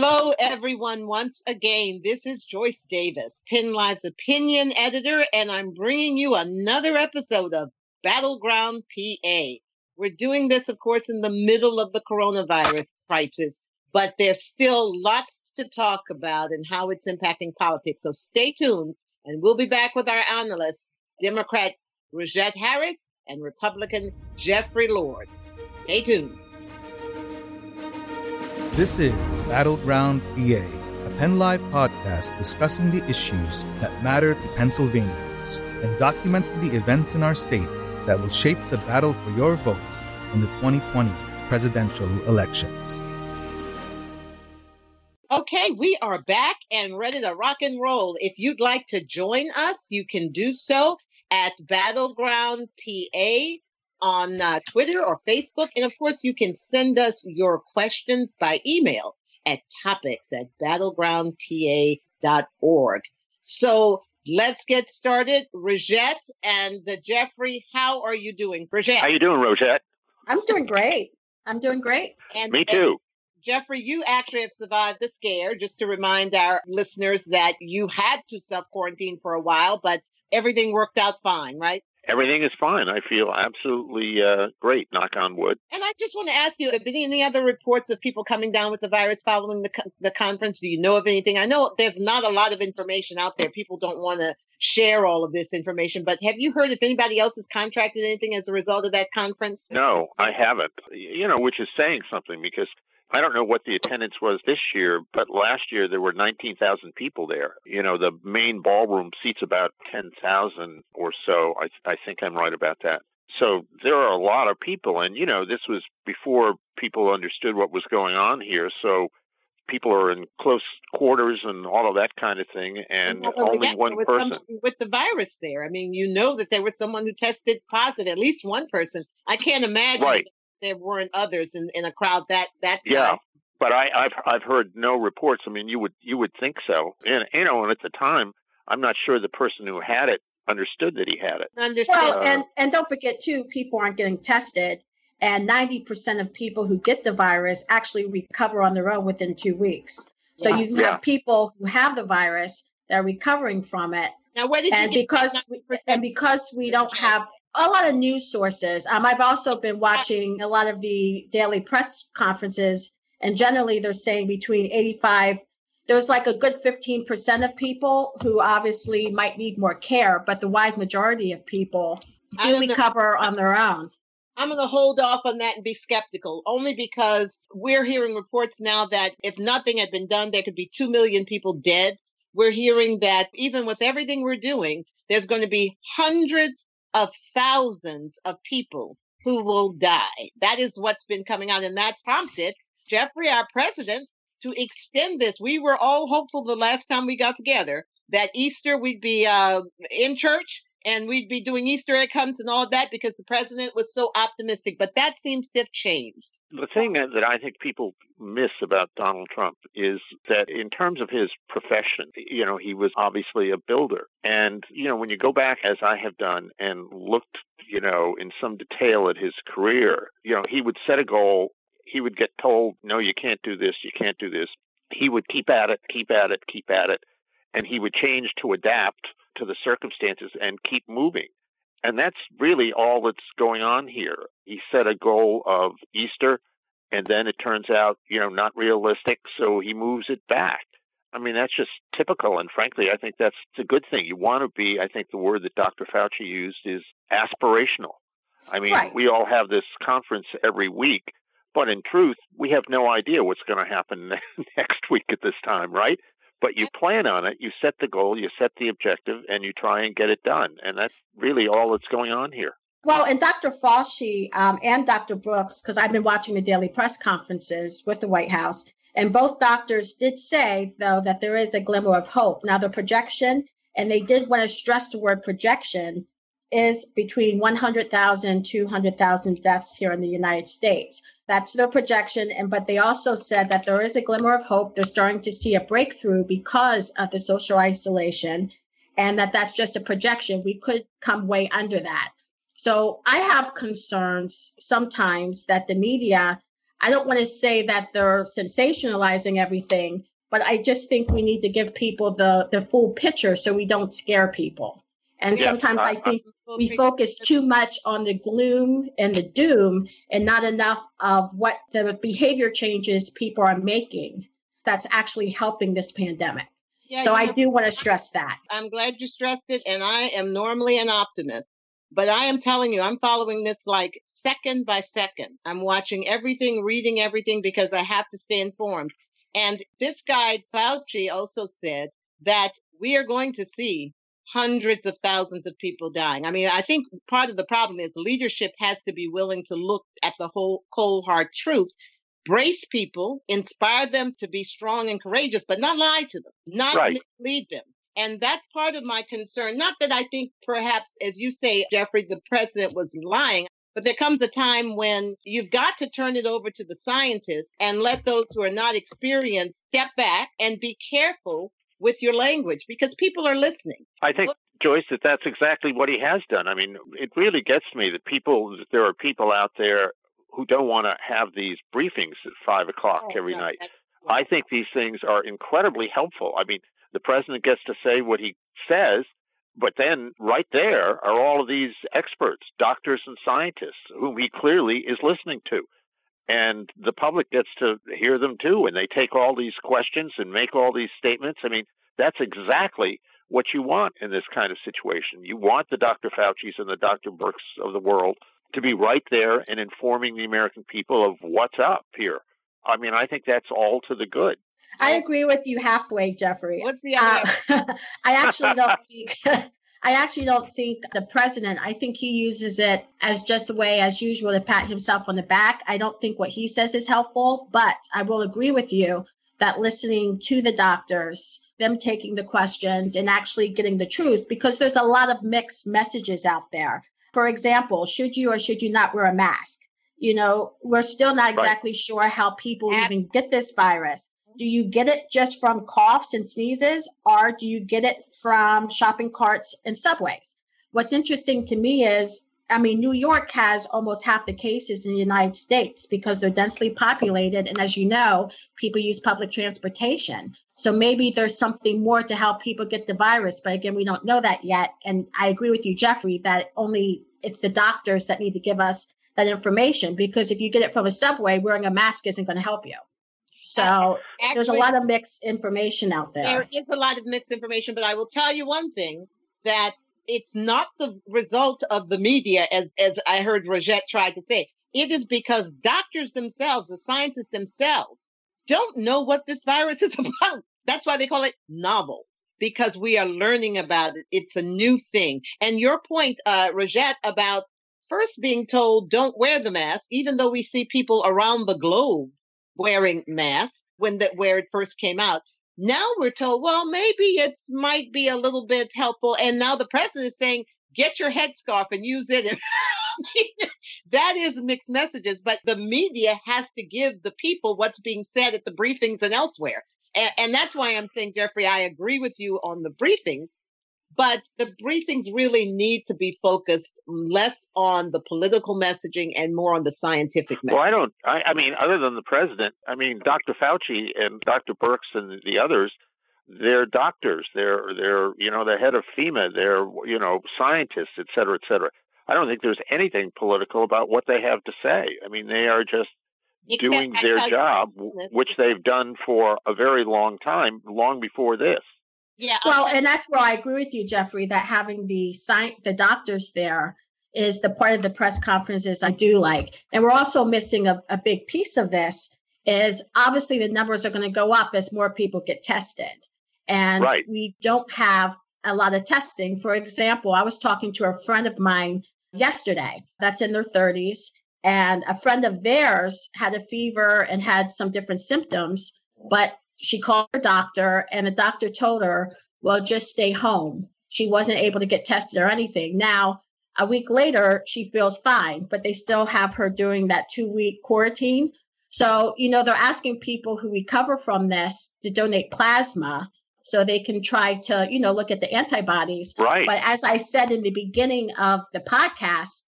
Hello, everyone. Once again, this is Joyce Davis, Penn Live's opinion editor, and I'm bringing you another episode of Battleground PA. We're doing this, of course, in the middle of the coronavirus crisis, but there's still lots to talk about and how it's impacting politics. So stay tuned, and we'll be back with our analysts, Democrat Rajette Harris and Republican Jeffrey Lord. Stay tuned. This is Battleground PA, a Penn Live podcast discussing the issues that matter to Pennsylvanians and documenting the events in our state that will shape the battle for your vote in the 2020 presidential elections. Okay, we are back and ready to rock and roll. If you'd like to join us, you can do so at Battleground PA on uh, Twitter or Facebook. And of course, you can send us your questions by email at topics at battlegroundpa.org. So let's get started. Rajette and uh, Jeffrey, how are you doing? Rajette. How are you doing, Rosette? I'm doing great. I'm doing great. And, Me too. and Jeffrey, you actually have survived the scare. Just to remind our listeners that you had to self quarantine for a while, but everything worked out fine, right? Everything is fine. I feel absolutely uh, great, knock on wood. And I just want to ask you, have been any other reports of people coming down with the virus following the, co- the conference? Do you know of anything? I know there's not a lot of information out there. People don't want to share all of this information, but have you heard if anybody else has contracted anything as a result of that conference? No, I haven't. You know, which is saying something because I don't know what the attendance was this year, but last year there were 19,000 people there. You know, the main ballroom seats about 10,000 or so. I, I think I'm right about that. So there are a lot of people. And, you know, this was before people understood what was going on here. So people are in close quarters and all of that kind of thing. And Well, only one with person. With the virus there. I mean, you know that there was someone who tested positive, at least one person. I can't imagine Right. That there weren't others in, in a crowd that, that Yeah. size. but I, I've I've heard no reports. I mean, you would you would think so, and you know, and at the time, I'm not sure the person who had it understood that he had it. Understood. Well, and and don't forget too, people aren't getting tested, and 90% of people who get the virus actually recover on their own within two weeks. So Yeah. you Yeah. have people who have the virus that are recovering from it, now, where did and you because we, and because we don't have a lot of news sources. Um, I've also been watching a lot of the daily press conferences, and generally they're saying between 85. There's like a good 15% of people who obviously might need more care, but the wide majority of people do don't know. recover on their own. I'm going to hold off on that and be skeptical, only because we're hearing reports now that if nothing had been done, there could be 2 million people dead. We're hearing that even with everything we're doing, there's going to be hundreds of thousands of people who will die. That is what's been coming out, and that's prompted Jeffrey, our president, to extend this. We were all hopeful the last time we got together that Easter we'd be uh, in church and we'd be doing Easter egg hunts and all of that because the president was so optimistic. But that seems to have changed. The thing that that I think people miss about Donald Trump is that in terms of his profession, you know, he was obviously a builder. And, you know, when you go back, as I have done, and looked, you know, in some detail at his career, you know, he would set a goal. He would get told, no, you can't do this, you can't do this. He would keep at it, keep at it, keep at it. And he would change to adapt to the circumstances and keep moving. And that's really all that's going on here. He set a goal of Easter, and then it turns out, you know, not realistic, so he moves it back. I mean, that's just typical. And frankly, I think that's a good thing. You want to be, I think the word that Dr. Fauci used is aspirational. I mean, Right. we all have this conference every week, but in truth, we have no idea what's going to happen next week at this time, right? But you plan on it, you set the goal, you set the objective, and you try and get it done. And that's really all that's going on here. Well, and Dr. Fauci um, and Dr. Birx, because I've been watching the daily press conferences with the White House, and both doctors did say, though, that there is a glimmer of hope. Now, the projection, and they did want to stress the word projection, is between 100,000 and 200,000 deaths here in the United States. That's their projection. And but they also said that there is a glimmer of hope. They're starting to see a breakthrough because of the social isolation, and that that's just a projection. We could come way under that. So I have concerns sometimes that the media I don't want to say that they're sensationalizing everything, but I just think we need to give people the, the full picture so we don't scare people. And sometimes I, I think we focus too much on the gloom and the doom and not enough of what the behavior changes people are making that's actually helping this pandemic. Yeah, so I know, do want to stress that. I'm glad you stressed it. And I am normally an optimist, but I am telling you, I'm following this like second by second. I'm watching everything, reading everything because I have to stay informed. And this guy, Fauci, also said that we are going to see hundreds of thousands of people dying. I mean, I think part of the problem is leadership has to be willing to look at the whole cold hard truth, brace people, inspire them to be strong and courageous, but not lie to them, not right. mislead them. And that's part of my concern. Not that I think perhaps, as you say, Jeffrey, the president was lying. But there comes a time when you've got to turn it over to the scientists and let those who are not experienced step back and be careful with your language because people are listening. I think Joyce, that that's exactly what he has done. I mean, it really gets me that people, that there are people out there who don't want to have these briefings at five o'clock oh, every no, night. I think these things are incredibly helpful. I mean, the president gets to say what he says, but then right there are all of these experts, doctors and scientists, whom he clearly is listening to. And the public gets to hear them too. And they take all these questions and make all these statements. I mean, that's exactly what you want in this kind of situation. You want the Dr. Fauci's and the Dr. Birx of the world to be right there and informing the American people of what's up here. I mean, I think that's all to the good. I agree with you halfway, Jeffrey. What's the other? Uh, I actually don't think. I actually don't think the president, I think he uses it as just a way, as usual, to pat himself on the back. I don't think what he says is helpful, but I will agree with you that listening to the doctors, them taking the questions and actually getting the truth, because there's a lot of mixed messages out there. For example, should you or should you not wear a mask? You know, we're still not exactly right. sure how people even get this virus do you get it just from coughs and sneezes or do you get it from shopping carts and subways? What's interesting to me is, I mean, New York has almost half the cases in the United States because they're densely populated. And as you know, people use public transportation. So maybe there's something more to how people get the virus. But again, we don't know that yet. And I agree with you, Jeffrey, that only it's the doctors that need to give us that information because if you get it from a subway, wearing a mask isn't going to help you. So Actually, there's a lot of mixed information out there. There is a lot of mixed information, but I will tell you one thing that it's not the result of the media, as, as I heard Rajette try to say. It is because doctors themselves, the scientists themselves, don't know what this virus is about. That's why they call it novel because we are learning about it. It's a new thing. And your point, uh, Rajette, about first being told don't wear the mask, even though we see people around the globe wearing masks when that where it first came out. Now we're told, well, maybe it might be a little bit helpful. And now the president is saying, get your headscarf and use it. that is mixed messages, but the media has to give the people what's being said at the briefings and elsewhere. And, and that's why I'm saying, Jeffrey, I agree with you on the briefings but the briefings really need to be focused less on the political messaging and more on the scientific messaging. Well, I don't, I, I mean, other than the president, I mean, Dr. Fauci and Dr. Birx and the others, they're doctors. They're, they're, you know, the head of FEMA. They're, you know, scientists, et cetera, et cetera. I don't think there's anything political about what they have to say. I mean, they are just Except doing their job, which they've done for a very long time, long before this. Yeah. Well, and that's where I agree with you, Jeffrey, that having the sign, the doctors there is the part of the press conferences I do like. And we're also missing a, a big piece of this is obviously the numbers are going to go up as more people get tested. And right. we don't have a lot of testing. For example, I was talking to a friend of mine yesterday that's in their 30s, and a friend of theirs had a fever and had some different symptoms, but she called her doctor and the doctor told her, well, just stay home. She wasn't able to get tested or anything. Now, a week later, she feels fine, but they still have her doing that two week quarantine. So, you know, they're asking people who recover from this to donate plasma so they can try to, you know, look at the antibodies. Right. But as I said in the beginning of the podcast,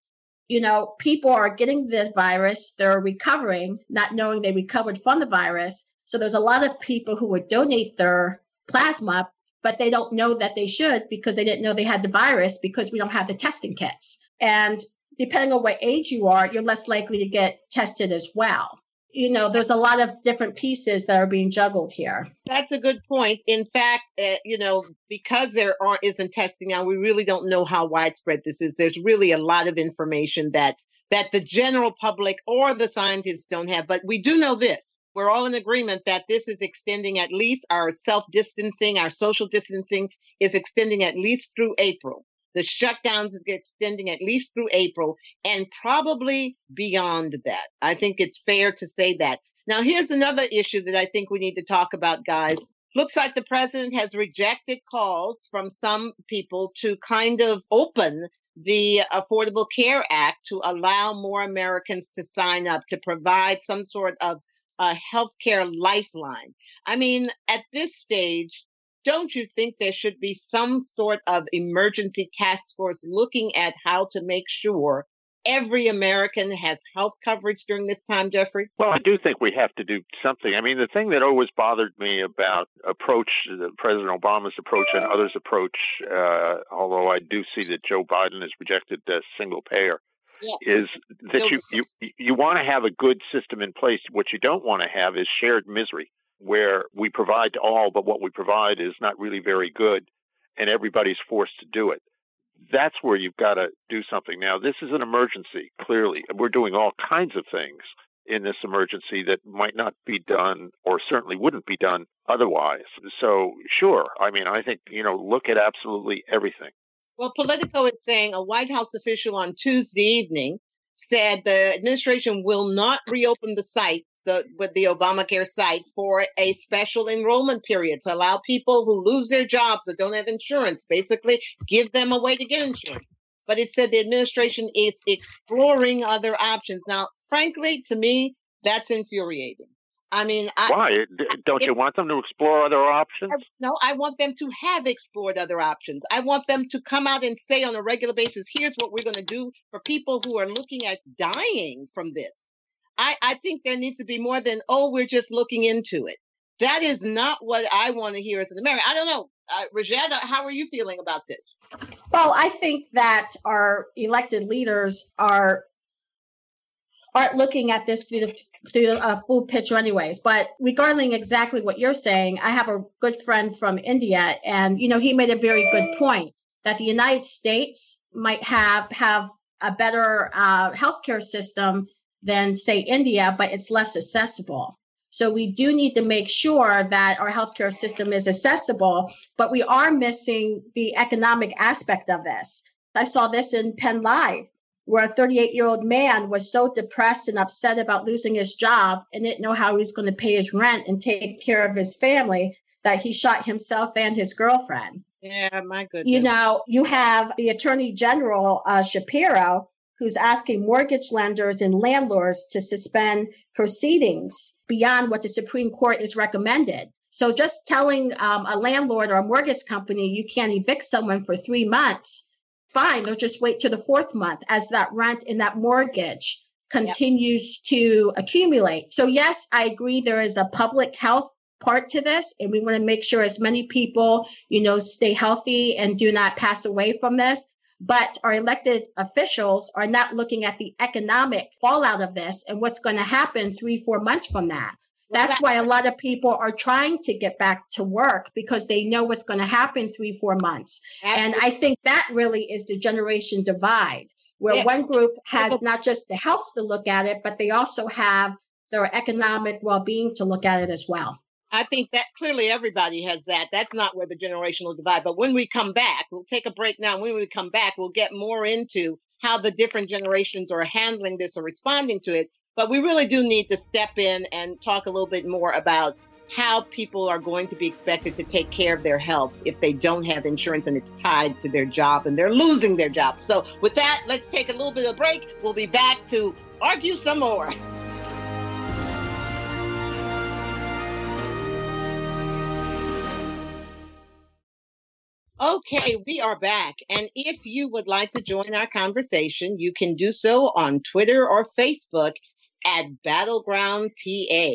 you know, people are getting the virus, they're recovering, not knowing they recovered from the virus. So there's a lot of people who would donate their plasma, but they don't know that they should because they didn't know they had the virus because we don't have the testing kits. And depending on what age you are, you're less likely to get tested as well you know, there's a lot of different pieces that are being juggled here. That's a good point. In fact, uh, you know, because there aren't isn't testing now, we really don't know how widespread this is. There's really a lot of information that that the general public or the scientists don't have. But we do know this. We're all in agreement that this is extending at least our self distancing, our social distancing is extending at least through April. The shutdowns is extending at least through April and probably beyond that. I think it's fair to say that. Now, here's another issue that I think we need to talk about, guys. Looks like the president has rejected calls from some people to kind of open the Affordable Care Act to allow more Americans to sign up to provide some sort of a healthcare lifeline. I mean, at this stage, don't you think there should be some sort of emergency task force looking at how to make sure every American has health coverage during this time, Jeffrey? Well, I do think we have to do something. I mean, the thing that always bothered me about approach, President Obama's approach and others' approach, uh, although I do see that Joe Biden has rejected the single payer, yeah. is that you, you you want to have a good system in place. What you don't want to have is shared misery where we provide to all, but what we provide is not really very good, and everybody's forced to do it. That's where you've got to do something. Now, this is an emergency, clearly. We're doing all kinds of things in this emergency that might not be done or certainly wouldn't be done otherwise. So, sure. I mean, I think, you know, look at absolutely everything. Well, Politico is saying a White House official on Tuesday evening said the administration will not reopen the site the with the Obamacare site for a special enrollment period to allow people who lose their jobs or don't have insurance, basically give them a way to get insurance. But it said the administration is exploring other options. Now, frankly, to me, that's infuriating. I mean, I, why don't you want them to explore other options? No, I want them to have explored other options. I want them to come out and say on a regular basis, "Here's what we're going to do for people who are looking at dying from this." I, I think there needs to be more than, oh, we're just looking into it. That is not what I want to hear as an American. I don't know. Uh, Rajette, how are you feeling about this? Well, I think that our elected leaders are aren't looking at this through the, through the uh, full picture anyways. But regarding exactly what you're saying, I have a good friend from India and, you know, he made a very good point that the United States might have, have a better uh, healthcare system than say India, but it's less accessible. So we do need to make sure that our healthcare system is accessible, but we are missing the economic aspect of this. I saw this in Penn Live, where a 38 year old man was so depressed and upset about losing his job and didn't know how he was going to pay his rent and take care of his family that he shot himself and his girlfriend. Yeah, my goodness. You know, you have the Attorney General uh, Shapiro who's asking mortgage lenders and landlords to suspend proceedings beyond what the Supreme Court is recommended. So just telling um, a landlord or a mortgage company you can't evict someone for three months, fine, they'll just wait to the fourth month as that rent and that mortgage continues yep. to accumulate. So yes, I agree there is a public health part to this and we want to make sure as many people, you know, stay healthy and do not pass away from this. But our elected officials are not looking at the economic fallout of this and what's going to happen three, four months from that. That's why a lot of people are trying to get back to work because they know what's going to happen three, four months. Absolutely. And I think that really is the generation divide where yeah. one group has not just the health to look at it, but they also have their economic well-being to look at it as well. I think that clearly everybody has that. That's not where the generational divide. But when we come back, we'll take a break now. When we come back, we'll get more into how the different generations are handling this or responding to it. But we really do need to step in and talk a little bit more about how people are going to be expected to take care of their health if they don't have insurance and it's tied to their job and they're losing their job. So with that, let's take a little bit of a break. We'll be back to argue some more. Okay, we are back. And if you would like to join our conversation, you can do so on Twitter or Facebook at Battleground PA.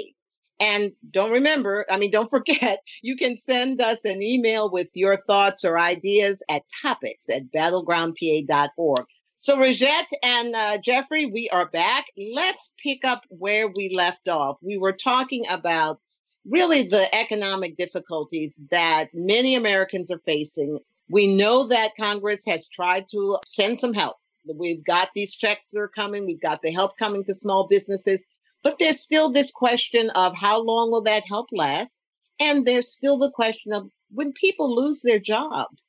And don't remember, I mean, don't forget, you can send us an email with your thoughts or ideas at topics at battlegroundpa.org. So, Rajette and uh, Jeffrey, we are back. Let's pick up where we left off. We were talking about really the economic difficulties that many Americans are facing. We know that Congress has tried to send some help. We've got these checks that are coming. We've got the help coming to small businesses. But there's still this question of how long will that help last? And there's still the question of when people lose their jobs,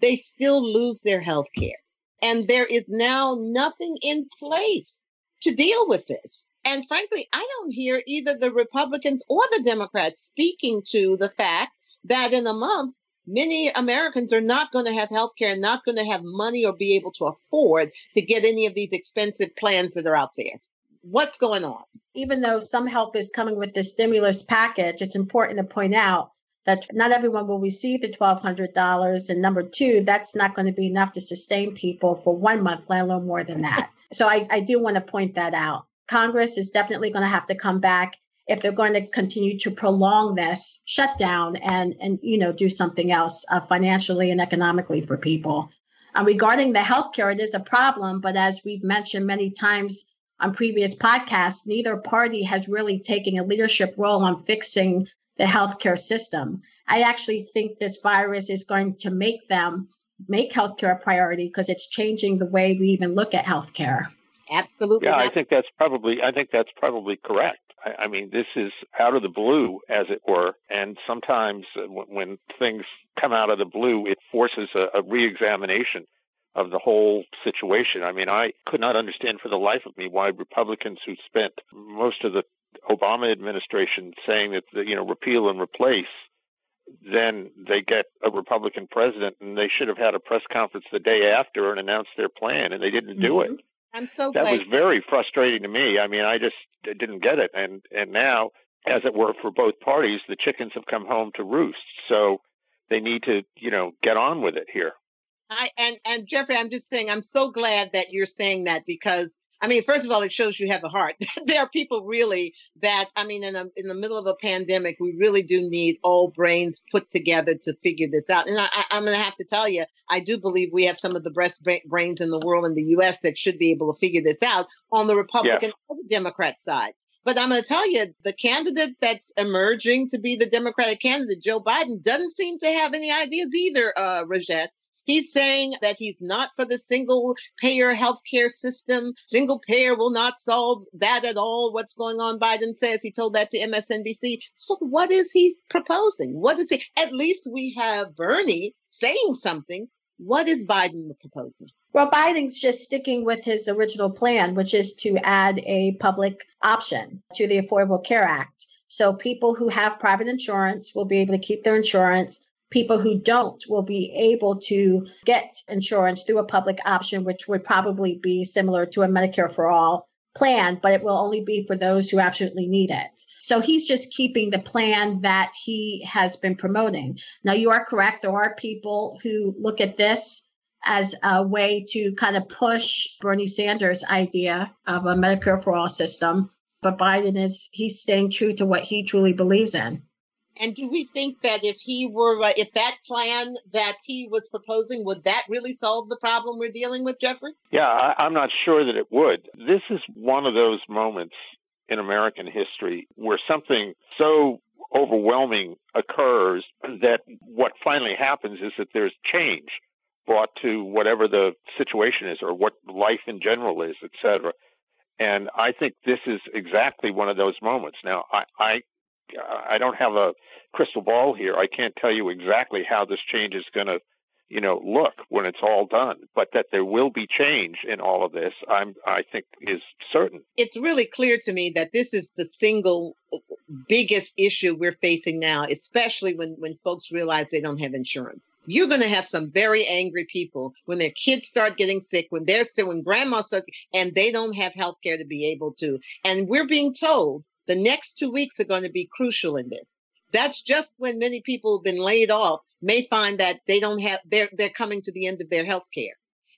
they still lose their health care. And there is now nothing in place to deal with this. And frankly, I don't hear either the Republicans or the Democrats speaking to the fact that in a month, many Americans are not going to have health care, not going to have money or be able to afford to get any of these expensive plans that are out there. What's going on? Even though some help is coming with the stimulus package, it's important to point out that not everyone will receive the $1,200. And number two, that's not going to be enough to sustain people for one month, let alone more than that. So I, I do want to point that out. Congress is definitely going to have to come back if they're going to continue to prolong this shutdown and and you know do something else uh, financially and economically for people. Uh, regarding the healthcare, it is a problem, but as we've mentioned many times on previous podcasts, neither party has really taken a leadership role on fixing the healthcare system. I actually think this virus is going to make them make healthcare a priority because it's changing the way we even look at healthcare. Absolutely. Yeah, I think that's probably I think that's probably correct. I, I mean, this is out of the blue, as it were, and sometimes when, when things come out of the blue, it forces a, a reexamination of the whole situation. I mean, I could not understand for the life of me why Republicans who spent most of the Obama administration saying that you know repeal and replace then they get a Republican president, and they should have had a press conference the day after and announced their plan, and they didn't do mm-hmm. it. I'm so that glad. was very frustrating to me. I mean, I just didn't get it, and and now, as it were, for both parties, the chickens have come home to roost. So they need to, you know, get on with it here. I and and Jeffrey, I'm just saying, I'm so glad that you're saying that because I mean, first of all, it shows you have a heart. there are people really that, I mean, in, a, in the middle of a pandemic, we really do need all brains put together to figure this out. And I, am going to have to tell you, I do believe we have some of the best brains in the world in the U.S. that should be able to figure this out on the Republican or the Democrat side. But I'm going to tell you, the candidate that's emerging to be the Democratic candidate, Joe Biden, doesn't seem to have any ideas either, uh, Rajette. He's saying that he's not for the single payer healthcare system. Single payer will not solve that at all. What's going on? Biden says he told that to MSNBC. So what is he proposing? What is he? At least we have Bernie saying something. What is Biden proposing? Well, Biden's just sticking with his original plan, which is to add a public option to the Affordable Care Act. So people who have private insurance will be able to keep their insurance people who don't will be able to get insurance through a public option, which would probably be similar to a Medicare for all plan, but it will only be for those who absolutely need it. So he's just keeping the plan that he has been promoting. Now, you are correct. There are people who look at this as a way to kind of push Bernie Sanders' idea of a Medicare for all system. But Biden is, he's staying true to what he truly believes in. And do we think that if he were, uh, if that plan that he was proposing, would that really solve the problem we're dealing with, Jeffrey? Yeah, I, I'm not sure that it would. This is one of those moments in American history where something so overwhelming occurs that what finally happens is that there's change brought to whatever the situation is or what life in general is, et cetera. And I think this is exactly one of those moments. Now, I, I I don't have a crystal ball here. I can't tell you exactly how this change is going to, you know, look when it's all done. But that there will be change in all of this, I'm I think is certain. It's really clear to me that this is the single biggest issue we're facing now, especially when when folks realize they don't have insurance. You're going to have some very angry people when their kids start getting sick, when they're sick, when grandma's sick, and they don't have health care to be able to. And we're being told the next two weeks are going to be crucial in this. That's just when many people have been laid off may find that they don't have, they're, they're coming to the end of their health care.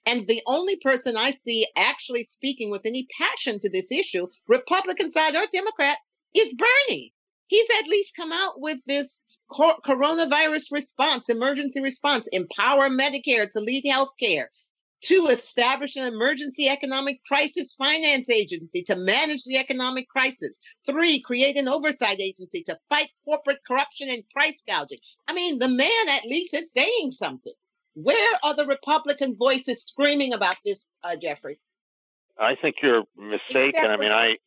And the only person I see actually speaking with any passion to this issue, Republican side or Democrat, is Bernie. He's at least come out with this coronavirus response, emergency response, empower Medicare to lead healthcare, to establish an emergency economic crisis finance agency to manage the economic crisis. Three, create an oversight agency to fight corporate corruption and price gouging. I mean, the man at least is saying something. Where are the Republican voices screaming about this, uh, Jeffrey? I think you're mistaken. I mean, I,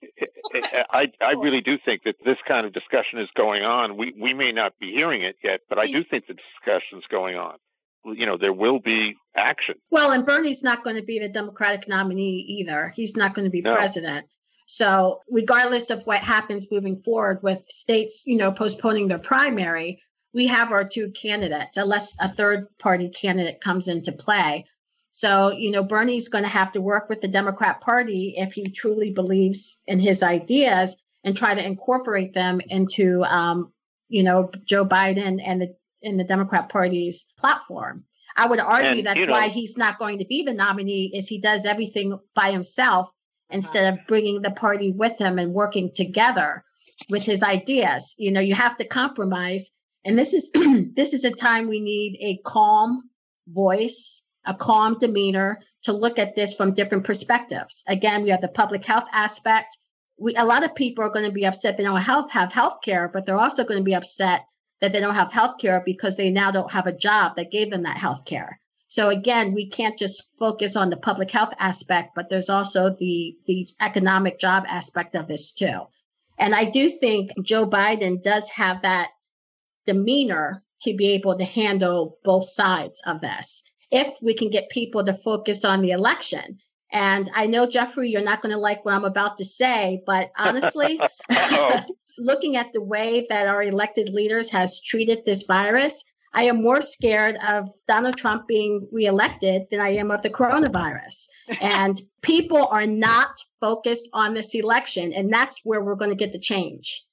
I, I really do think that this kind of discussion is going on. We, we may not be hearing it yet, but I do think the discussion's going on. You know, there will be action. Well, and Bernie's not going to be the Democratic nominee either. He's not going to be no. president. So, regardless of what happens moving forward with states, you know, postponing their primary, we have our two candidates, unless a third party candidate comes into play. So, you know, Bernie's going to have to work with the Democrat Party if he truly believes in his ideas and try to incorporate them into, um, you know, Joe Biden and the in the Democrat Party's platform. I would argue and, that's you know, why he's not going to be the nominee is he does everything by himself instead of bringing the party with him and working together with his ideas. You know, you have to compromise. And this is, this is a time we need a calm voice a calm demeanor to look at this from different perspectives. Again, we have the public health aspect. We, a lot of people are going to be upset they don't have, have health care, but they're also going to be upset that they don't have health care because they now don't have a job that gave them that health care. So again, we can't just focus on the public health aspect, but there's also the, the economic job aspect of this too. And I do think Joe Biden does have that demeanor to be able to handle both sides of this if we can get people to focus on the election. And I know, Jeffrey, you're not going to like what I'm about to say, but honestly, looking at the way that our elected leaders has treated this virus, I am more scared of Donald Trump being reelected than I am of the coronavirus. and people are not focused on this election, and that's where we're going to get the change.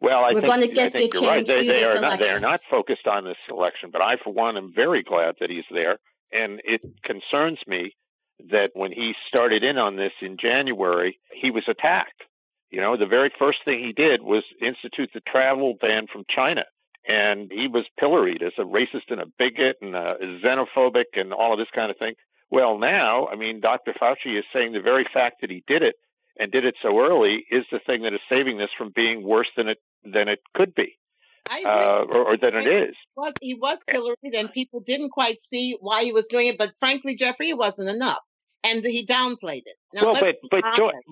Well, I We're think, going to get I think the you're right. They, they are not, they are not focused on this election, but I, for one, am very glad that he's there. And it concerns me that when he started in on this in January, he was attacked. You know, the very first thing he did was institute the travel ban from China. And he was pilloried as a racist and a bigot and a xenophobic and all of this kind of thing. Well, now, I mean, Dr. Fauci is saying the very fact that he did it and did it so early is the thing that is saving this from being worse than it than it could be uh, or, or than it is. He was, he was pilloried, and people didn't quite see why he was doing it. But frankly, Jeffrey, it wasn't enough, and he downplayed it. Now, well, but but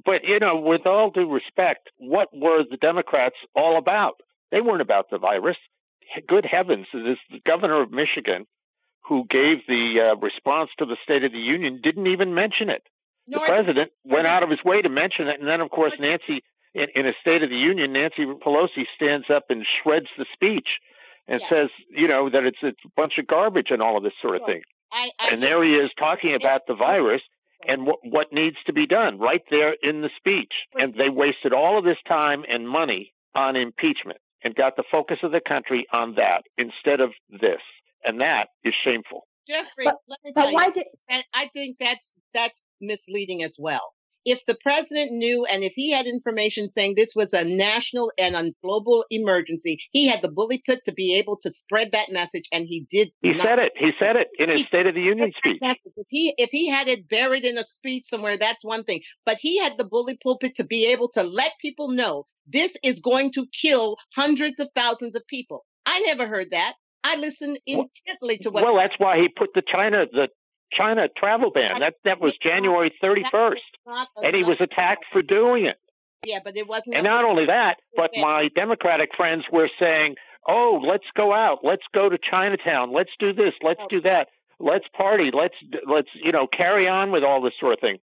but you know, with all due respect, what were the Democrats all about? They weren't about the virus. Good heavens, this the governor of Michigan, who gave the uh, response to the State of the Union, didn't even mention it. the president went out of his way to mention it, and then, of course, Nancy in, in a State of the Union, Nancy Pelosi stands up and shreds the speech and yeah. says, you know, that it's, it's a bunch of garbage and all of this sort of thing. I, I, and there he is talking about the virus and what, what needs to be done right there in the speech. And they wasted all of this time and money on impeachment and got the focus of the country on that instead of this. And that is shameful. Jeffrey, but, let me tell you, did... I think that's that's misleading as well if the president knew and if he had information saying this was a national and a global emergency, he had the bully put to be able to spread that message, and he did. He not. said it. He said it in his he, State of the Union speech. If he if he had it buried in a speech somewhere, that's one thing. But he had the bully pulpit to be able to let people know this is going to kill hundreds of thousands of people. I never heard that. I listened intently to what. Well, that's why he put the China the China travel ban. That that was January 31st, and he was attacked for doing it. Yeah, but it wasn't. And not only that, but my Democratic friends were saying, "Oh, let's go out. Let's go to Chinatown. Let's do this. Let's do that. Let's party. Let's let's you know carry on with all this sort of thing."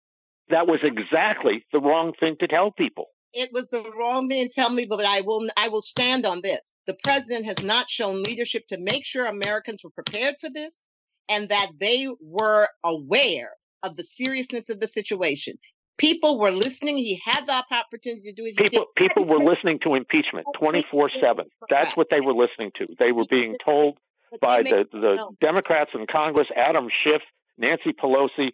That was exactly the wrong thing to tell people. It was the wrong thing to tell me, but I will I will stand on this. The president has not shown leadership to make sure Americans were prepared for this and that they were aware of the seriousness of the situation. People were listening. He had the opportunity to do it. People, people were listening to impeachment 24 7. That's what they were listening to. They were being told by the, the Democrats in Congress, Adam Schiff, Nancy Pelosi,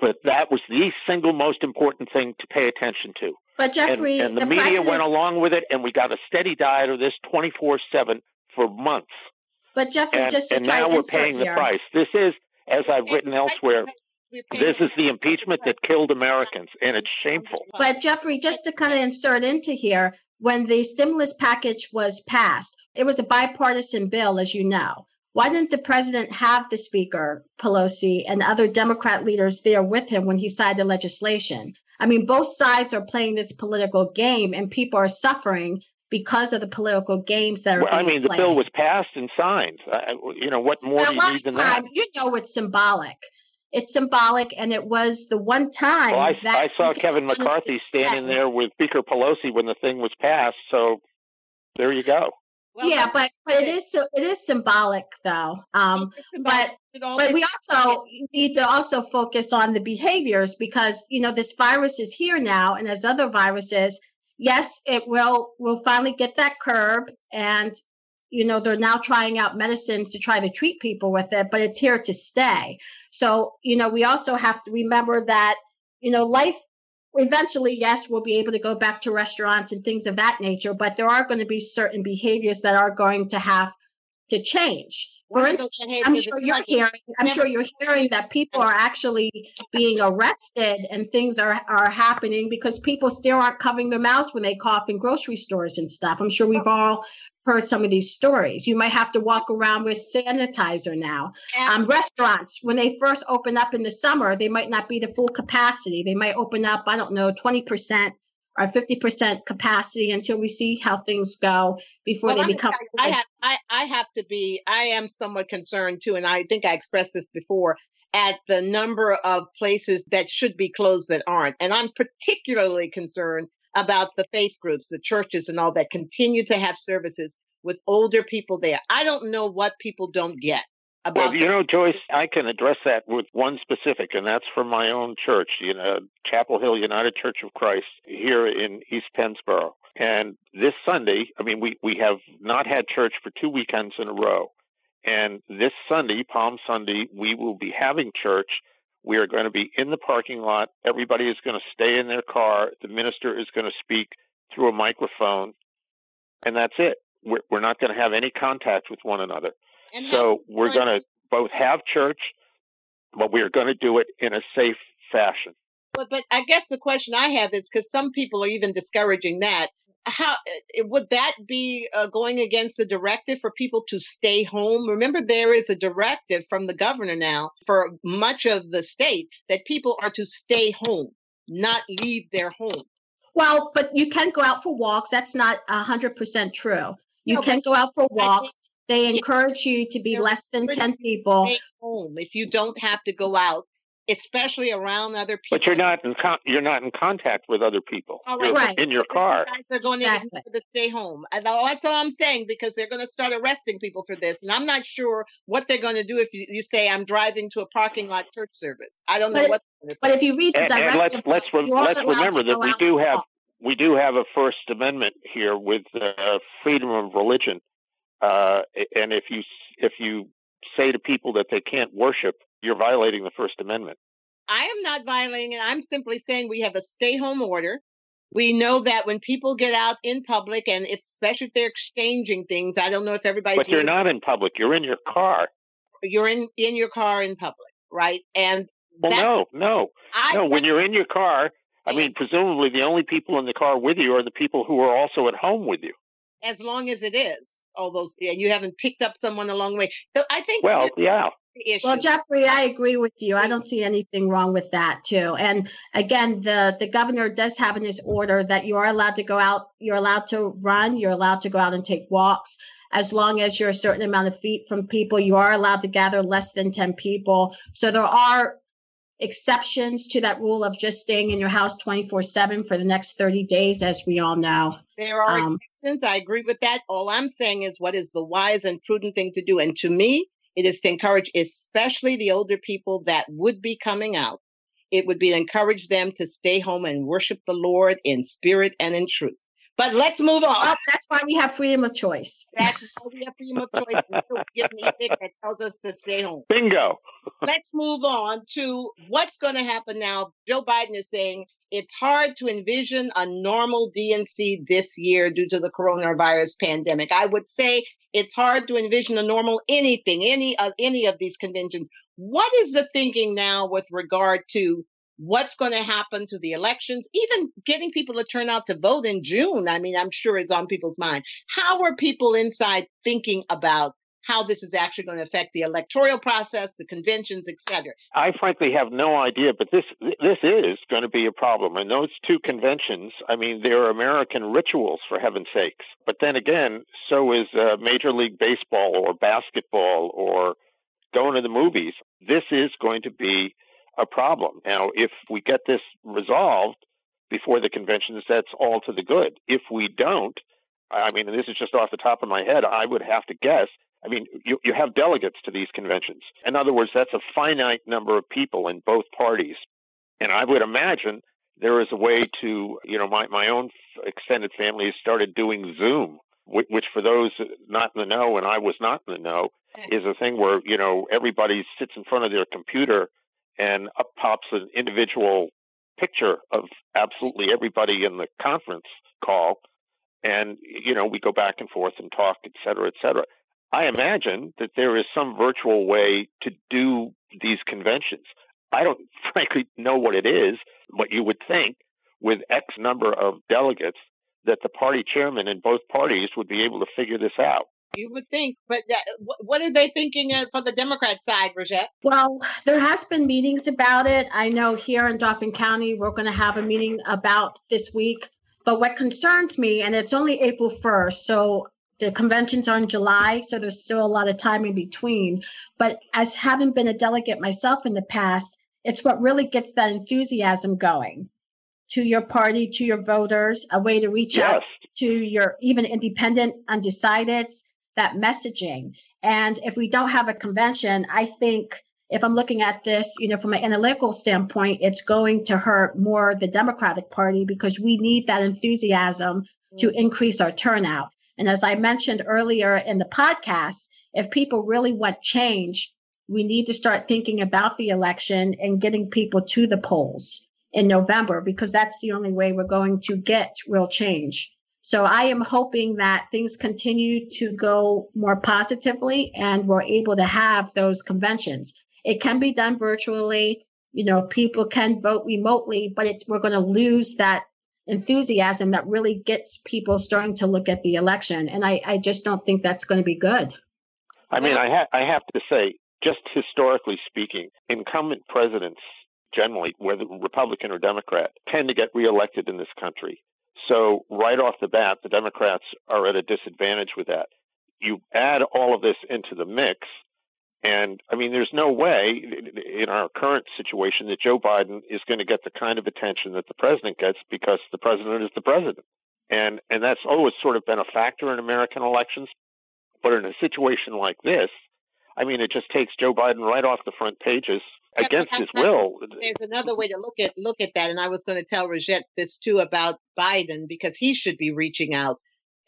but that was the single most important thing to pay attention to. But Jeffrey, and, and the, the media president... went along with it, and we got a steady diet of this 24 7 for months. But Jeffrey, and, just and now we're paying here. the price. This is, as I've written elsewhere, this is the impeachment that killed Americans, and it's shameful. But Jeffrey, just to kind of insert into here, when the stimulus package was passed, it was a bipartisan bill, as you know. Why didn't the president have the Speaker, Pelosi, and other Democrat leaders there with him when he signed the legislation? I mean, both sides are playing this political game, and people are suffering because of the political games that are. Well, I mean, played. the bill was passed and signed. Uh, you know, what more now, do you need than time, that? You know, it's symbolic. It's symbolic, and it was the one time. Well, I, that I saw Kevin McCarthy standing there with Speaker Pelosi when the thing was passed. So there you go. Well, yeah, but but it is so it is symbolic though. Um, but but we also need to also focus on the behaviors because you know this virus is here now, and as other viruses, yes, it will will finally get that curb, and you know they're now trying out medicines to try to treat people with it, but it's here to stay. So you know we also have to remember that you know life eventually, yes, we'll be able to go back to restaurants and things of that nature, but there are going to be certain behaviors that are going to have to change. For instance, I'm sure you're hearing, I'm sure you're hearing that people are actually being arrested and things are, are happening because people still aren't covering their mouths when they cough in grocery stores and stuff. I'm sure we've all heard some of these stories. You might have to walk around with sanitizer now. Um, restaurants, when they first open up in the summer, they might not be to full capacity. They might open up, I don't know, 20% or 50% capacity until we see how things go before well, they become. I, I have, I, I have to be, I am somewhat concerned too, and I think I expressed this before at the number of places that should be closed that aren't. And I'm particularly concerned about the faith groups, the churches and all that continue to have services with older people there. I don't know what people don't get. Well, you know, Joyce, I can address that with one specific, and that's from my own church, you know, Chapel Hill United Church of Christ here in East Pennsboro. And this Sunday, I mean, we, we have not had church for two weekends in a row. And this Sunday, Palm Sunday, we will be having church. We are going to be in the parking lot. Everybody is going to stay in their car. The minister is going to speak through a microphone, and that's it. We're, we're not going to have any contact with one another. And so we're going to both have church, but we are going to do it in a safe fashion. But, but I guess the question I have is because some people are even discouraging that. How eh, would that be uh, going against the directive for people to stay home? Remember, there is a directive from the governor now for much of the state that people are to stay home, not leave their home. Well, but you can go out for walks. That's not hundred percent true. You no, can go out for walks. They encourage you to be less than 10 people. Home if you don't have to go out, especially around other people. But you're not in con- you're not in contact with other people. All right. right. in your car. They're going exactly. to stay home. That's all I'm saying because they're going to start arresting people for this. And I'm not sure what they're going to do if you, you say I'm driving to a parking lot church service. I don't know but, what. But if you read the and, and let's let's re- let's remember that we do have we do have a First Amendment here with uh, freedom of religion uh, and if you if you say to people that they can't worship, you're violating the First Amendment. I am not violating it. I'm simply saying we have a stay home order. We know that when people get out in public, and if, especially if they're exchanging things, I don't know if everybody's. But you're not in public. You're in your car. You're in in your car in public, right? And well, no, no, I, no. When you're in your car, I mean, presumably the only people in the car with you are the people who are also at home with you. As long as it is all those, and you haven't picked up someone along the way. So I think. Well, yeah. Well, Jeffrey, I agree with you. I don't see anything wrong with that too. And again, the the governor does have in his order that you are allowed to go out, you're allowed to run, you're allowed to go out and take walks. As long as you're a certain amount of feet from people, you are allowed to gather less than 10 people. So there are exceptions to that rule of just staying in your house 24 7 for the next 30 days, as we all know. There are um, exceptions. I agree with that. All I'm saying is what is the wise and prudent thing to do. And to me, it is to encourage, especially the older people that would be coming out, it would be encourage them to stay home and worship the Lord in spirit and in truth. But let's move on. Oh, that's why we have freedom of choice. That's why we have freedom of choice. Until we get anything that tells us to stay home. Bingo. let's move on to what's going to happen now. Joe Biden is saying it's hard to envision a normal DNC this year due to the coronavirus pandemic. I would say it's hard to envision a normal anything, any of any of these conventions. What is the thinking now with regard to what's going to happen to the elections, even getting people to turn out to vote in June. I mean, I'm sure is on people's mind. How are people inside thinking about how this is actually going to affect the electoral process, the conventions, etc. I frankly have no idea, but this this is going to be a problem. And those two conventions, I mean, they're American rituals for heaven's sakes. But then again, so is uh, Major League Baseball or basketball or going to the movies. This is going to be a problem. Now, if we get this resolved before the conventions, that's all to the good. If we don't, I mean, this is just off the top of my head, I would have to guess. I mean, you, you have delegates to these conventions. In other words, that's a finite number of people in both parties. And I would imagine there is a way to, you know, my, my own extended family has started doing Zoom, which, which for those not in the know, and I was not in the know, is a thing where, you know, everybody sits in front of their computer and up pops an individual picture of absolutely everybody in the conference call and you know we go back and forth and talk et cetera et cetera i imagine that there is some virtual way to do these conventions i don't frankly know what it is but you would think with x number of delegates that the party chairman in both parties would be able to figure this out you would think, but what are they thinking uh, for the Democrat side, Rajette? Well, there has been meetings about it. I know here in Dauphin County, we're going to have a meeting about this week. But what concerns me, and it's only April 1st, so the conventions are in July, so there's still a lot of time in between. But as having been a delegate myself in the past, it's what really gets that enthusiasm going to your party, to your voters, a way to reach yes. out to your even independent undecideds that messaging. And if we don't have a convention, I think if I'm looking at this, you know, from an analytical standpoint, it's going to hurt more the Democratic Party because we need that enthusiasm to mm-hmm. increase our turnout. And as I mentioned earlier in the podcast, if people really want change, we need to start thinking about the election and getting people to the polls in November because that's the only way we're going to get real change. So I am hoping that things continue to go more positively and we're able to have those conventions. It can be done virtually. You know, people can vote remotely, but we're going to lose that enthusiasm that really gets people starting to look at the election. And I, I just don't think that's going to be good. I mean, I, ha- I have to say, just historically speaking, incumbent presidents generally, whether Republican or Democrat, tend to get reelected in this country. So, right off the bat, the Democrats are at a disadvantage with that. You add all of this into the mix, and I mean, there's no way in our current situation that Joe Biden is going to get the kind of attention that the president gets because the president is the president. And, and that's always sort of been a factor in American elections. But in a situation like this, I mean, it just takes Joe Biden right off the front pages against his will. There's another way to look at look at that, and I was going to tell Rajette this too about Biden because he should be reaching out.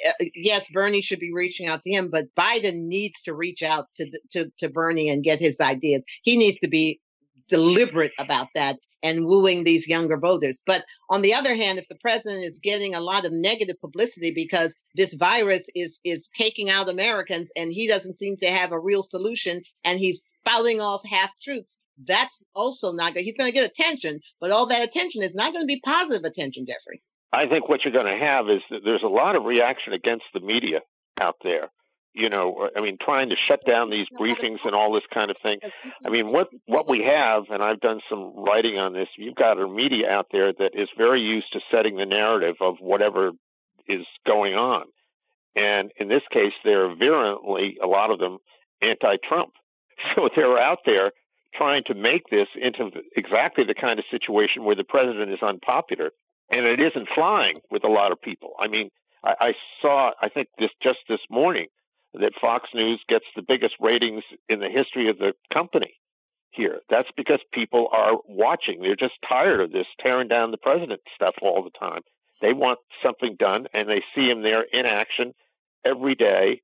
Uh, yes, Bernie should be reaching out to him, but Biden needs to reach out to to to Bernie and get his ideas. He needs to be deliberate about that and wooing these younger voters. But on the other hand, if the president is getting a lot of negative publicity because this virus is is taking out Americans and he doesn't seem to have a real solution and he's spouting off half truths, that's also not good. He's going to get attention, but all that attention is not going to be positive attention, Jeffrey. I think what you're going to have is that there's a lot of reaction against the media out there. You know, I mean, trying to shut down these briefings and all this kind of thing. I mean, what what we have, and I've done some writing on this. You've got a media out there that is very used to setting the narrative of whatever is going on, and in this case, they're virulently a lot of them anti-Trump. So they're out there trying to make this into exactly the kind of situation where the president is unpopular, and it isn't flying with a lot of people. I mean, I, I saw, I think this just this morning, that Fox News gets the biggest ratings in the history of the company. here. That's because people are watching. They're just tired of this tearing down the president stuff all the time. They want something done, and they see him there in action every day,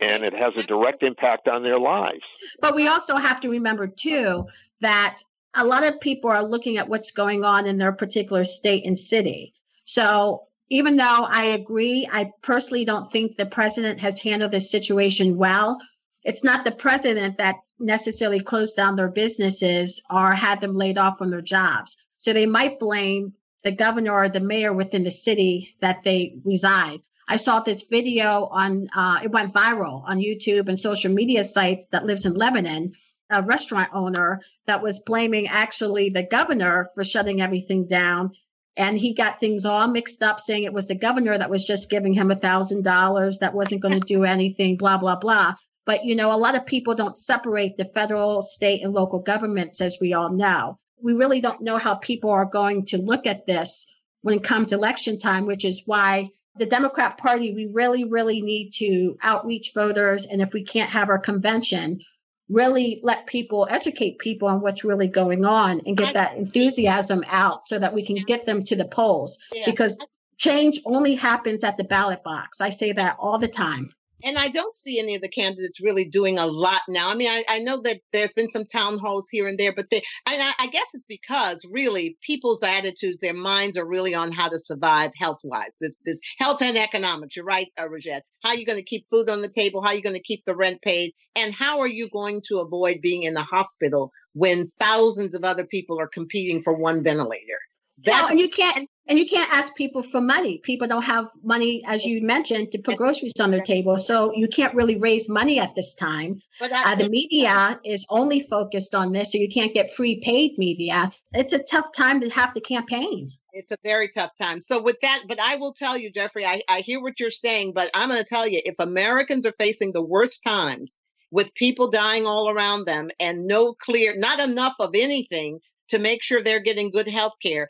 and it has a direct impact on their lives. But we also have to remember, too, that a lot of people are looking at what's going on in their particular state and city. So even though I agree, I personally don't think the president has handled this situation well. It's not the president that necessarily closed down their businesses or had them laid off from their jobs. So they might blame the governor or the mayor within the city that they reside. I saw this video on, uh, it went viral on YouTube and social media sites that lives in Lebanon, a restaurant owner that was blaming actually the governor for shutting everything down. And he got things all mixed up saying it was the governor that was just giving him a thousand dollars that wasn't going to do anything, blah, blah, blah. But, you know, a lot of people don't separate the federal, state, and local governments, as we all know. We really don't know how people are going to look at this when it comes election time, which is why the Democrat Party, we really, really need to outreach voters. And if we can't have our convention, really let people educate people on what's really going on and get that enthusiasm out so that we can get them to the polls because change only happens at the ballot box. I say that all the time. And I don't see any of the candidates really doing a lot now. I mean, I, I know that there's been some town halls here and there, but they, and I, I guess it's because really people's attitudes, their minds are really on how to survive health wise. This, this health and economics. You're right, uh, Rajette. How are you going to keep food on the table? How are you going to keep the rent paid? And how are you going to avoid being in the hospital when thousands of other people are competing for one ventilator? That's, and you can't and you can't ask people for money. People don't have money, as you mentioned, to put groceries on their table. So you can't really raise money at this time. But uh, the media is only focused on this, so you can't get free paid media. It's a tough time to have to campaign. It's a very tough time. So with that, but I will tell you, Jeffrey, I, I hear what you're saying, but I'm going to tell you, if Americans are facing the worst times with people dying all around them and no clear, not enough of anything to make sure they're getting good health care,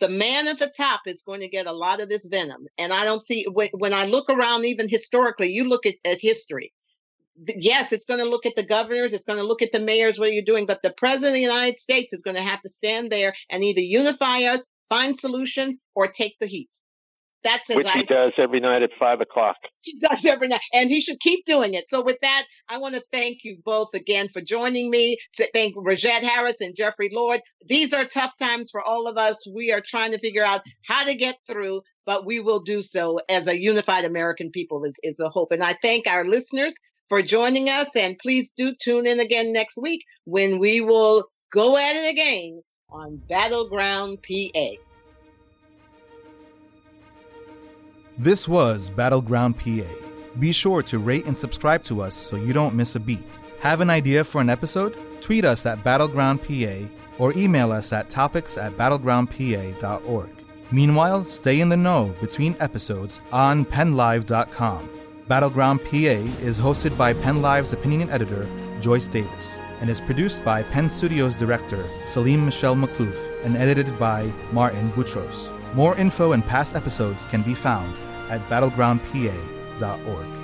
the man at the top is going to get a lot of this venom. And I don't see when I look around, even historically, you look at, at history. Yes, it's going to look at the governors, it's going to look at the mayors, what you're doing, but the president of the United States is going to have to stand there and either unify us, find solutions, or take the heat. That's Which he does every night at five o'clock. He does every night, and he should keep doing it. So, with that, I want to thank you both again for joining me. To thank Rajette Harris and Jeffrey Lord. These are tough times for all of us. We are trying to figure out how to get through, but we will do so as a unified American people. Is is a hope, and I thank our listeners for joining us. And please do tune in again next week when we will go at it again on Battleground PA. This was Battleground PA. Be sure to rate and subscribe to us so you don't miss a beat. Have an idea for an episode? Tweet us at Battleground PA or email us at topics at battlegroundpa.org. Meanwhile, stay in the know between episodes on PennLive.com. Battleground PA is hosted by PennLive's opinion editor, Joyce Davis, and is produced by Penn Studios director Salim Michelle McClough and edited by Martin Boutros. More info and past episodes can be found at battlegroundpa.org.